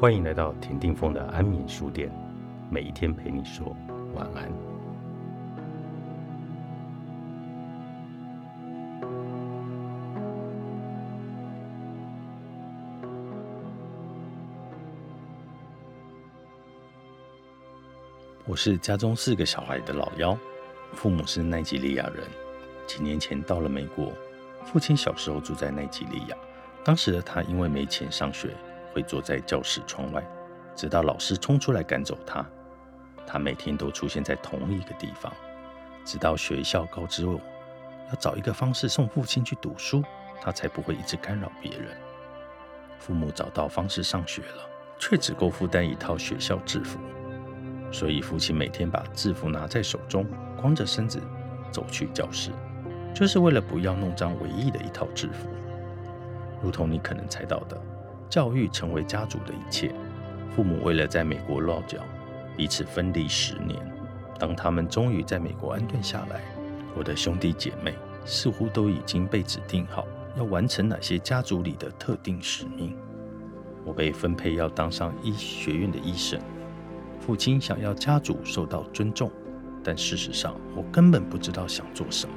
欢迎来到田定峰的安眠书店，每一天陪你说晚安。我是家中四个小孩的老幺，父母是奈及利亚人，几年前到了美国。父亲小时候住在奈及利亚，当时的他因为没钱上学，会坐在教室窗外，直到老师冲出来赶走他。他每天都出现在同一个地方，直到学校告知我要找一个方式送父亲去读书，他才不会一直干扰别人。父母找到方式上学了，却只够负担一套学校制服，所以父亲每天把制服拿在手中，光着身子走去教室。就是为了不要弄脏唯一的一套制服，如同你可能猜到的，教育成为家族的一切。父母为了在美国落脚，彼此分离十年。当他们终于在美国安顿下来，我的兄弟姐妹似乎都已经被指定好要完成哪些家族里的特定使命。我被分配要当上医学院的医生。父亲想要家族受到尊重，但事实上我根本不知道想做什么。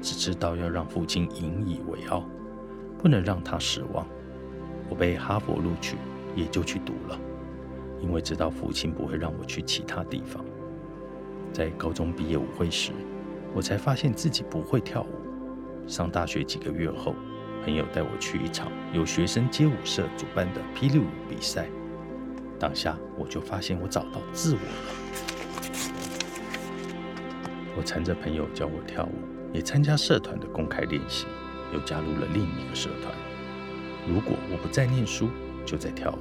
只知道要让父亲引以为傲，不能让他失望。我被哈佛录取，也就去读了，因为知道父亲不会让我去其他地方。在高中毕业舞会时，我才发现自己不会跳舞。上大学几个月后，朋友带我去一场由学生街舞社主办的霹雳舞比赛，当下我就发现我找到自我了。我缠着朋友教我跳舞。也参加社团的公开练习，又加入了另一个社团。如果我不再念书，就在跳舞。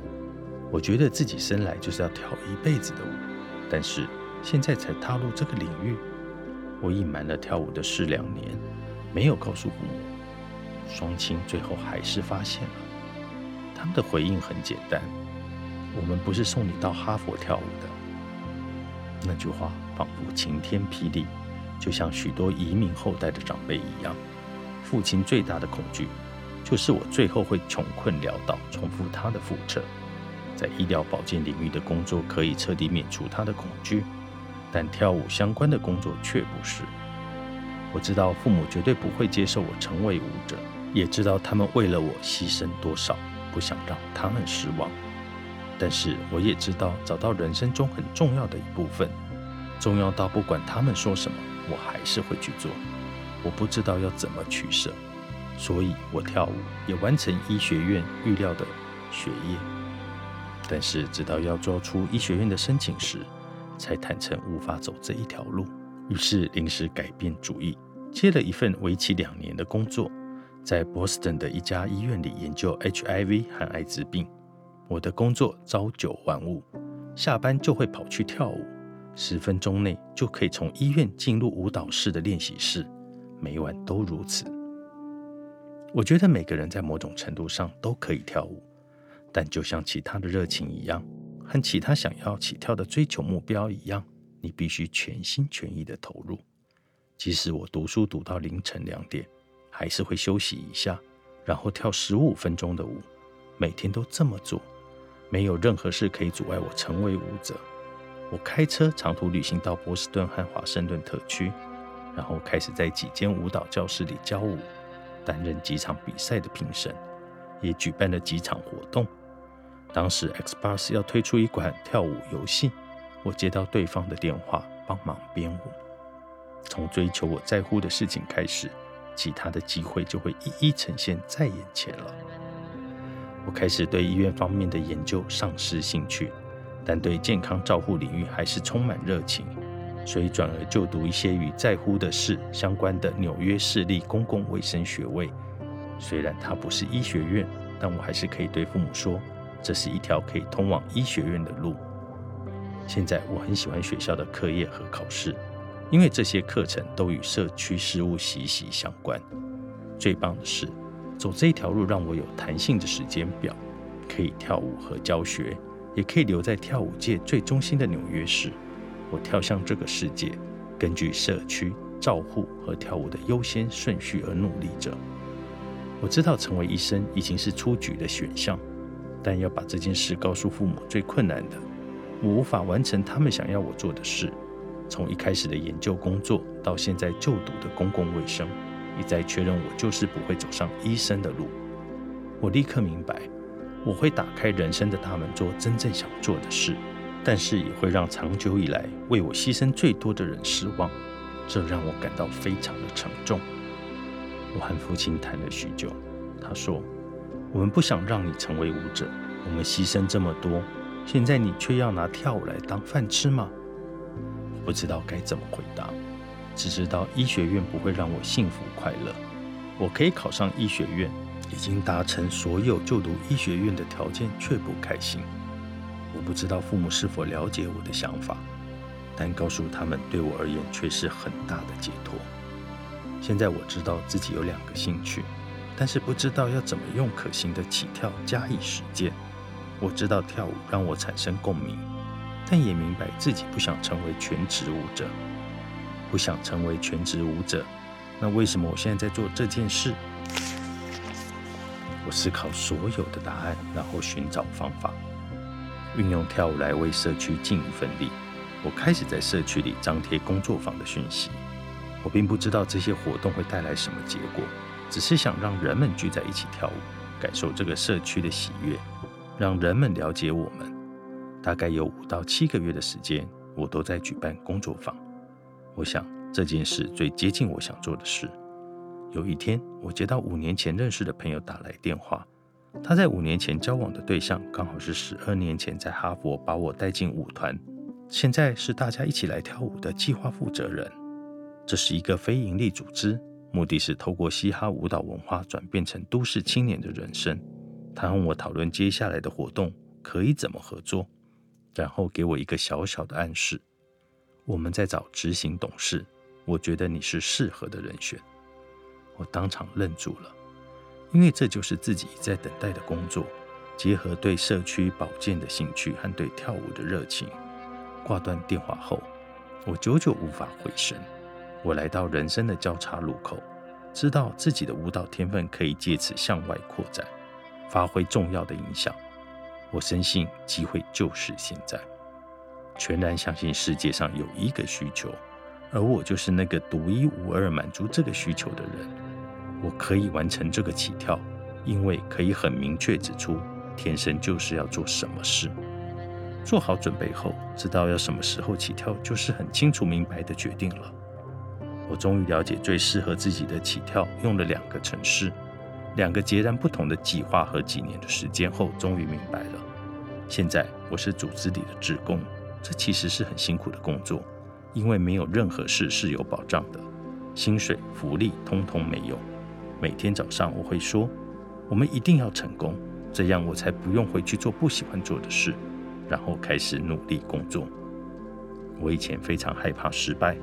我觉得自己生来就是要跳一辈子的舞，但是现在才踏入这个领域，我隐瞒了跳舞的事两年，没有告诉父母。双亲最后还是发现了，他们的回应很简单：我们不是送你到哈佛跳舞的。那句话仿佛晴天霹雳。就像许多移民后代的长辈一样，父亲最大的恐惧就是我最后会穷困潦倒，重复他的覆辙。在医疗保健领域的工作可以彻底免除他的恐惧，但跳舞相关的工作却不是。我知道父母绝对不会接受我成为舞者，也知道他们为了我牺牲多少，不想让他们失望。但是我也知道，找到人生中很重要的一部分，重要到不管他们说什么。我还是会去做，我不知道要怎么取舍，所以我跳舞也完成医学院预料的学业，但是直到要做出医学院的申请时，才坦诚无法走这一条路，于是临时改变主意，接了一份为期两年的工作，在波士顿的一家医院里研究 HIV 和艾滋病。我的工作朝九晚五，下班就会跑去跳舞。十分钟内就可以从医院进入舞蹈室的练习室，每晚都如此。我觉得每个人在某种程度上都可以跳舞，但就像其他的热情一样，和其他想要起跳的追求目标一样，你必须全心全意的投入。即使我读书读到凌晨两点，还是会休息一下，然后跳十五分钟的舞。每天都这么做，没有任何事可以阻碍我成为舞者。我开车长途旅行到波士顿和华盛顿特区，然后开始在几间舞蹈教室里教舞，担任几场比赛的评审，也举办了几场活动。当时 Xbox 要推出一款跳舞游戏，我接到对方的电话，帮忙编舞。从追求我在乎的事情开始，其他的机会就会一一呈现在眼前了。我开始对医院方面的研究丧失兴趣。但对健康照护领域还是充满热情，所以转而就读一些与在乎的事相关的纽约市立公共卫生学位。虽然它不是医学院，但我还是可以对父母说，这是一条可以通往医学院的路。现在我很喜欢学校的课业和考试，因为这些课程都与社区事务息息相关。最棒的是，走这一条路让我有弹性的时间表，可以跳舞和教学。也可以留在跳舞界最中心的纽约市。我跳向这个世界，根据社区照护和跳舞的优先顺序而努力着。我知道成为医生已经是出局的选项，但要把这件事告诉父母最困难的。我无法完成他们想要我做的事，从一开始的研究工作到现在就读的公共卫生，一再确认我就是不会走上医生的路。我立刻明白，我会打开人生的大门，做真正想做的事，但是也会让长久以来为我牺牲最多的人失望，这让我感到非常的沉重。我和父亲谈了许久，他说：“我们不想让你成为舞者，我们牺牲这么多，现在你却要拿跳舞来当饭吃吗？”不知道该怎么回答，只知道医学院不会让我幸福快乐。我可以考上医学院。已经达成所有就读医学院的条件，却不开心。我不知道父母是否了解我的想法，但告诉他们对我而言却是很大的解脱。现在我知道自己有两个兴趣，但是不知道要怎么用可行的起跳加以实践。我知道跳舞让我产生共鸣，但也明白自己不想成为全职舞者。不想成为全职舞者，那为什么我现在在做这件事？我思考所有的答案，然后寻找方法，运用跳舞来为社区尽一份力。我开始在社区里张贴工作坊的讯息。我并不知道这些活动会带来什么结果，只是想让人们聚在一起跳舞，感受这个社区的喜悦，让人们了解我们。大概有五到七个月的时间，我都在举办工作坊。我想这件事最接近我想做的事。有一天，我接到五年前认识的朋友打来电话。他在五年前交往的对象，刚好是十二年前在哈佛把我带进舞团，现在是大家一起来跳舞的计划负责人。这是一个非营利组织，目的是透过嘻哈舞蹈文化转变成都市青年的人生。他和我讨论接下来的活动可以怎么合作，然后给我一个小小的暗示：我们在找执行董事，我觉得你是适合的人选。我当场愣住了，因为这就是自己在等待的工作，结合对社区保健的兴趣和对跳舞的热情。挂断电话后，我久久无法回神。我来到人生的交叉路口，知道自己的舞蹈天分可以借此向外扩展，发挥重要的影响。我深信机会就是现在，全然相信世界上有一个需求，而我就是那个独一无二满足这个需求的人。我可以完成这个起跳，因为可以很明确指出，天生就是要做什么事。做好准备后，知道要什么时候起跳，就是很清楚明白的决定了。我终于了解最适合自己的起跳，用了两个城市，两个截然不同的计划和几年的时间后，终于明白了。现在我是组织里的职工，这其实是很辛苦的工作，因为没有任何事是有保障的，薪水、福利通通没有。每天早上我会说：“我们一定要成功，这样我才不用回去做不喜欢做的事，然后开始努力工作。”我以前非常害怕失败，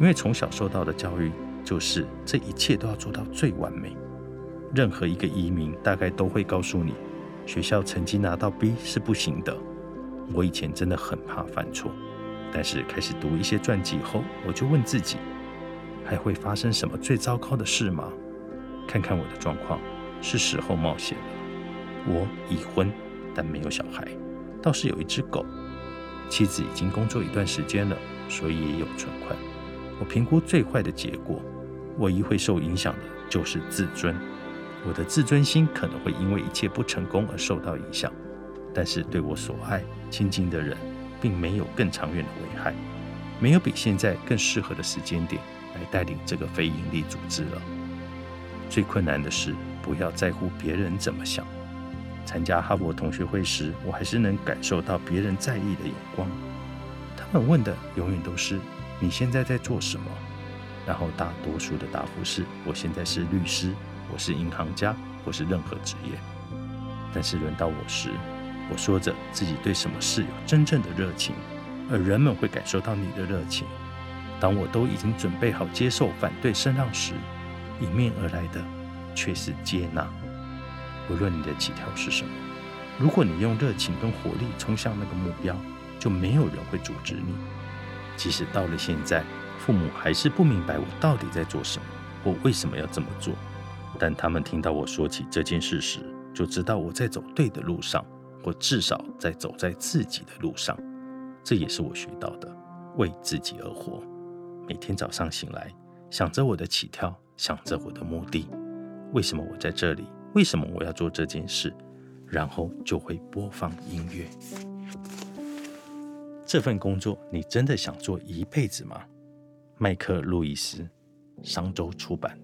因为从小受到的教育就是这一切都要做到最完美。任何一个移民大概都会告诉你，学校成绩拿到 B 是不行的。我以前真的很怕犯错，但是开始读一些传记后，我就问自己：还会发生什么最糟糕的事吗？看看我的状况，是时候冒险了。我已婚，但没有小孩，倒是有一只狗。妻子已经工作一段时间了，所以也有存款。我评估最坏的结果，唯一会受影响的就是自尊。我的自尊心可能会因为一切不成功而受到影响，但是对我所爱、亲近的人，并没有更长远的危害。没有比现在更适合的时间点来带领这个非营利组织了。最困难的是不要在乎别人怎么想。参加哈佛同学会时，我还是能感受到别人在意的眼光。他们问的永远都是“你现在在做什么？”然后大多数的答复是“我现在是律师，我是银行家，或是任何职业。”但是轮到我时，我说着自己对什么事有真正的热情，而人们会感受到你的热情。当我都已经准备好接受反对声浪时，迎面而来的却是接纳。无论你的起跳是什么，如果你用热情跟活力冲向那个目标，就没有人会阻止你。即使到了现在，父母还是不明白我到底在做什么，我为什么要这么做。但他们听到我说起这件事时，就知道我在走对的路上，或至少在走在自己的路上。这也是我学到的，为自己而活。每天早上醒来，想着我的起跳，想着我的目的，为什么我在这里？为什么我要做这件事？然后就会播放音乐。这份工作你真的想做一辈子吗？麦克·路易斯，商周出版。